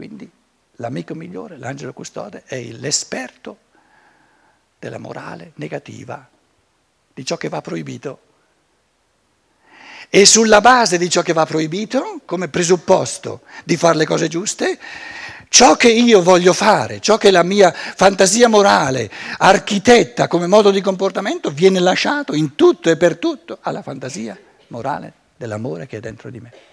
Quindi l'amico migliore, l'angelo custode, è l'esperto della morale negativa, di ciò che va proibito. E sulla base di ciò che va proibito, come presupposto di fare le cose giuste, ciò che io voglio fare, ciò che la mia fantasia morale architetta come modo di comportamento, viene lasciato in tutto e per tutto alla fantasia morale dell'amore che è dentro di me.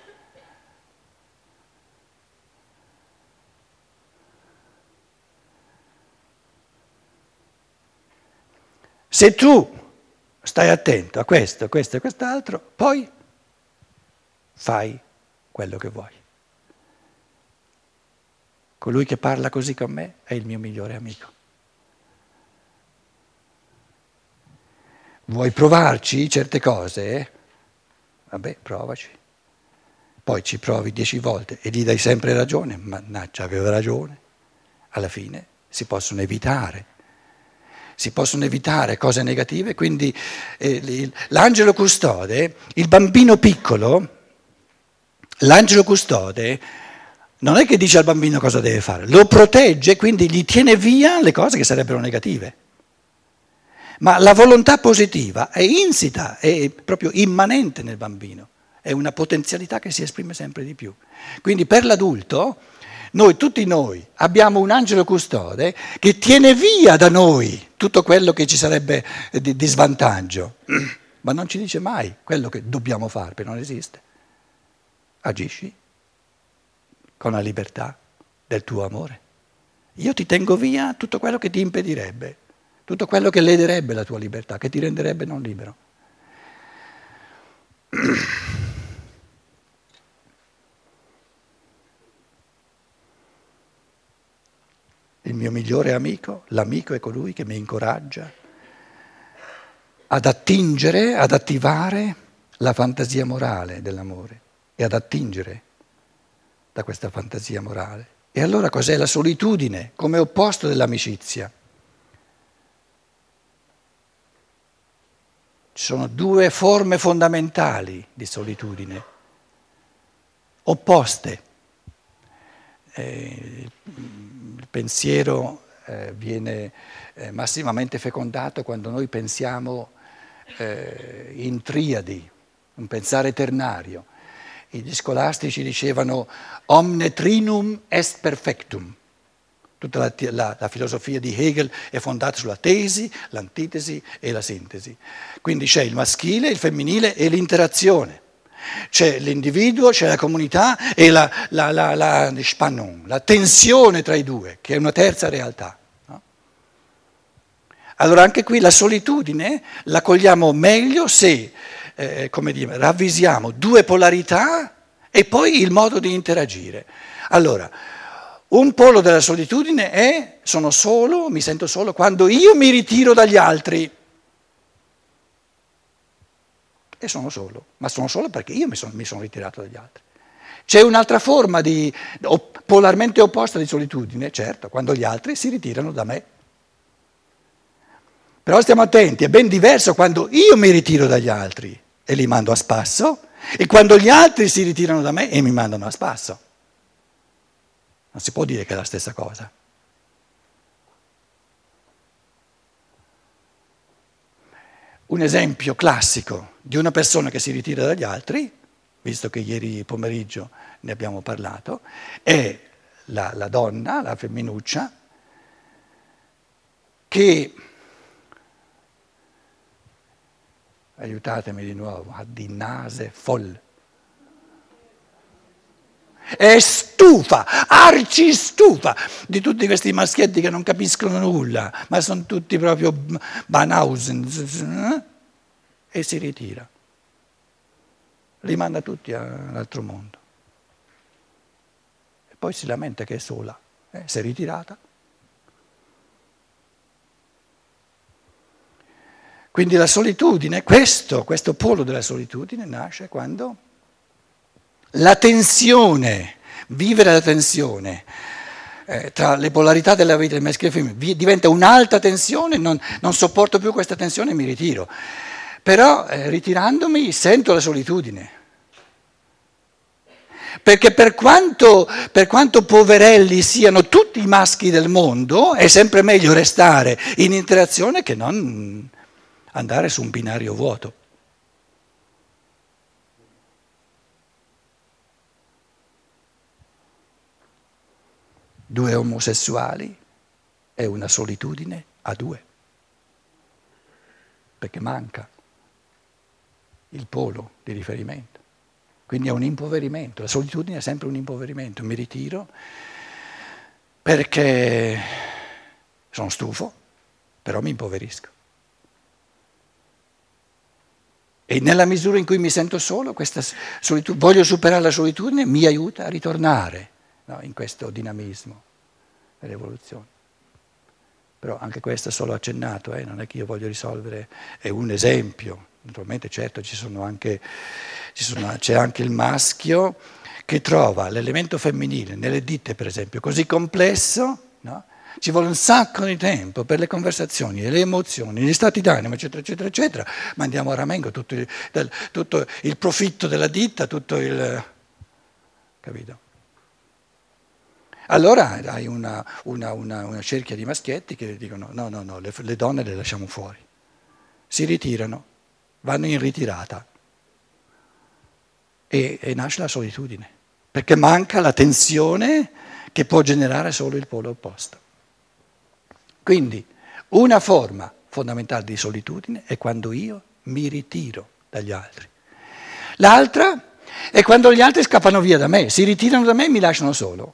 Se tu stai attento a questo, a questo e a quest'altro, poi fai quello che vuoi. Colui che parla così con me è il mio migliore amico. Vuoi provarci certe cose? Vabbè, provaci. Poi ci provi dieci volte e gli dai sempre ragione, mannaggia, aveva ragione. Alla fine si possono evitare si possono evitare cose negative, quindi eh, l'angelo custode, il bambino piccolo, l'angelo custode non è che dice al bambino cosa deve fare, lo protegge, quindi gli tiene via le cose che sarebbero negative. Ma la volontà positiva è insita, è proprio immanente nel bambino, è una potenzialità che si esprime sempre di più. Quindi per l'adulto noi, tutti noi, abbiamo un angelo custode che tiene via da noi tutto quello che ci sarebbe di, di svantaggio, ma non ci dice mai quello che dobbiamo fare, perché non esiste. Agisci con la libertà del tuo amore. Io ti tengo via tutto quello che ti impedirebbe, tutto quello che lederebbe la tua libertà, che ti renderebbe non libero. Mio migliore amico, l'amico è colui che mi incoraggia ad attingere, ad attivare la fantasia morale dell'amore e ad attingere da questa fantasia morale. E allora cos'è la solitudine come opposto dell'amicizia? Ci sono due forme fondamentali di solitudine, opposte. Eh, pensiero eh, viene eh, massimamente fecondato quando noi pensiamo eh, in triadi, un pensare ternario. Gli scolastici dicevano omne trinum est perfectum. Tutta la, la, la, filosofia di Hegel è fondata sulla tesi, l'antitesi e la sintesi. Quindi c'è il maschile, il femminile e l'interazione. C'è l'individuo, c'è la comunità e la, la, la, la, la tensione tra i due, che è una terza realtà. No? Allora anche qui la solitudine la cogliamo meglio se, eh, come dire, ravvisiamo due polarità e poi il modo di interagire. Allora, un polo della solitudine è sono solo, mi sento solo quando io mi ritiro dagli altri e sono solo, ma sono solo perché io mi sono, mi sono ritirato dagli altri. C'è un'altra forma di, polarmente opposta di solitudine, certo, quando gli altri si ritirano da me. Però stiamo attenti, è ben diverso quando io mi ritiro dagli altri e li mando a spasso e quando gli altri si ritirano da me e mi mandano a spasso. Non si può dire che è la stessa cosa. Un esempio classico di una persona che si ritira dagli altri, visto che ieri pomeriggio ne abbiamo parlato, è la, la donna, la femminuccia, che, aiutatemi di nuovo, ha di nase folle. È stufa, arci stufa di tutti questi maschietti che non capiscono nulla, ma sono tutti proprio Banhausen e si ritira. Li manda tutti all'altro mondo. E poi si lamenta che è sola, eh, si è ritirata. Quindi la solitudine, questo, questo polo della solitudine nasce quando la tensione, vivere la tensione eh, tra le polarità della vita del maschile e femminile diventa un'alta tensione, non, non sopporto più questa tensione e mi ritiro. Però eh, ritirandomi sento la solitudine. Perché per quanto, per quanto poverelli siano tutti i maschi del mondo, è sempre meglio restare in interazione che non andare su un binario vuoto. Due omosessuali è una solitudine a due, perché manca il polo di riferimento. Quindi è un impoverimento, la solitudine è sempre un impoverimento, mi ritiro perché sono stufo, però mi impoverisco. E nella misura in cui mi sento solo, voglio superare la solitudine, mi aiuta a ritornare no, in questo dinamismo dell'evoluzione. Però anche questo è solo accennato, eh? non è che io voglio risolvere, è un esempio. Naturalmente certo ci sono anche, ci sono, c'è anche il maschio che trova l'elemento femminile nelle ditte per esempio così complesso, no? ci vuole un sacco di tempo per le conversazioni, le emozioni, gli stati d'animo, eccetera, eccetera, eccetera, ma andiamo a ramengo tutto il, tutto il profitto della ditta, tutto il... capito? Allora hai una, una, una, una, cerchia di maschietti che dicono no, no, no, le, le donne le lasciamo fuori. Si ritirano, vanno in ritirata e, e nasce la solitudine, perché manca la tensione che può generare solo il polo opposto. Quindi una forma fondamentale di solitudine è quando io mi ritiro dagli altri. L'altra è quando gli altri scappano via da me, si ritirano da me e mi lasciano solo.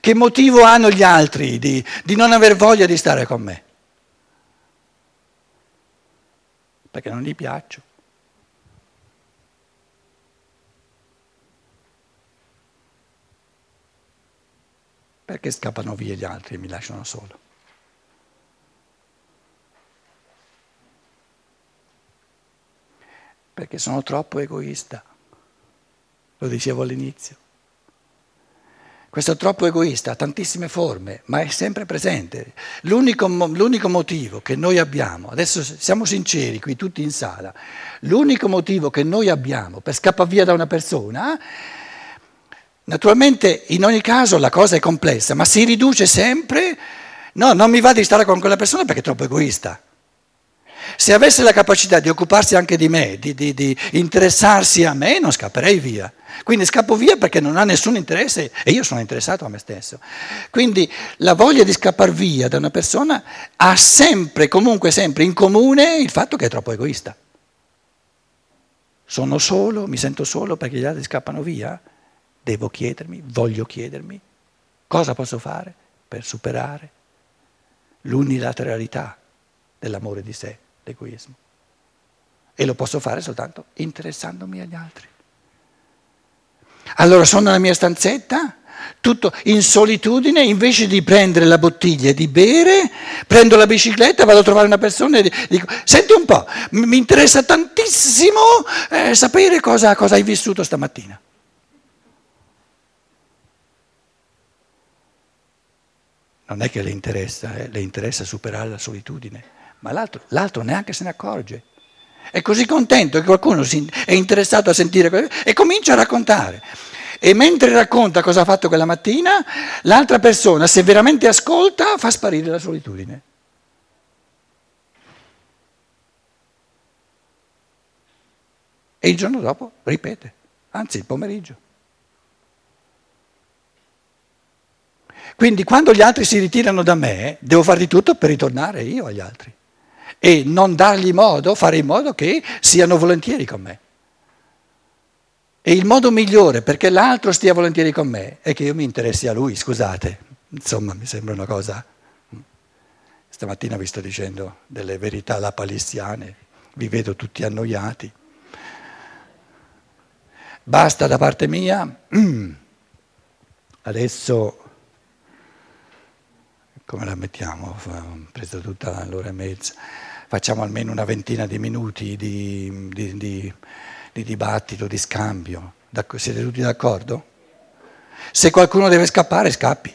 Che motivo hanno gli altri di, di non aver voglia di stare con me? Perché non gli piaccio. Perché scappano via gli altri e mi lasciano solo? Perché sono troppo egoista, lo dicevo all'inizio. Questo troppo egoista ha tantissime forme, ma è sempre presente. L'unico, l'unico, motivo che noi abbiamo, adesso siamo sinceri qui tutti in sala, l'unico motivo che noi abbiamo per scappare via da una persona, naturalmente in ogni caso la cosa è complessa, ma si riduce sempre, no, non mi va di stare con quella persona perché è troppo egoista. Se avesse la capacità di occuparsi anche di me, di, di, di interessarsi a me, non scapperei via. Quindi scappo via perché non ha nessun interesse e io sono interessato a me stesso. Quindi la voglia di scappare via da una persona ha sempre, comunque sempre in comune il fatto che è troppo egoista. Sono solo, mi sento solo perché gli altri scappano via? Devo chiedermi, voglio chiedermi, cosa posso fare per superare l'unilateralità dell'amore di sé l'egoismo. E lo posso fare soltanto interessandomi agli altri. Allora sono nella mia stanzetta, tutto in solitudine, invece di prendere la bottiglia e di bere, prendo la bicicletta, vado a trovare una persona e dico, senti un po', mi interessa tantissimo eh, sapere cosa, cosa hai vissuto stamattina. Non è che le interessa, eh, le interessa superare la solitudine ma l'altro, l'altro neanche se ne accorge. È così contento che qualcuno è interessato a sentire e comincia a raccontare. E mentre racconta cosa ha fatto quella mattina, l'altra persona, se veramente ascolta, fa sparire la solitudine. E il giorno dopo ripete, anzi il pomeriggio. Quindi quando gli altri si ritirano da me, devo fare di tutto per ritornare io agli altri e non dargli modo, fare in modo che siano volentieri con me. E il modo migliore perché l'altro stia volentieri con me è che io mi interessi a lui, scusate, insomma mi sembra una cosa... Stamattina vi sto dicendo delle verità lapalissiane, vi vedo tutti annoiati. Basta da parte mia, adesso come la mettiamo? Ho preso tutta l'ora e mezza facciamo almeno una ventina di minuti di, di, di, di dibattito, di scambio. Siete tutti d'accordo? Se qualcuno deve scappare, scappi.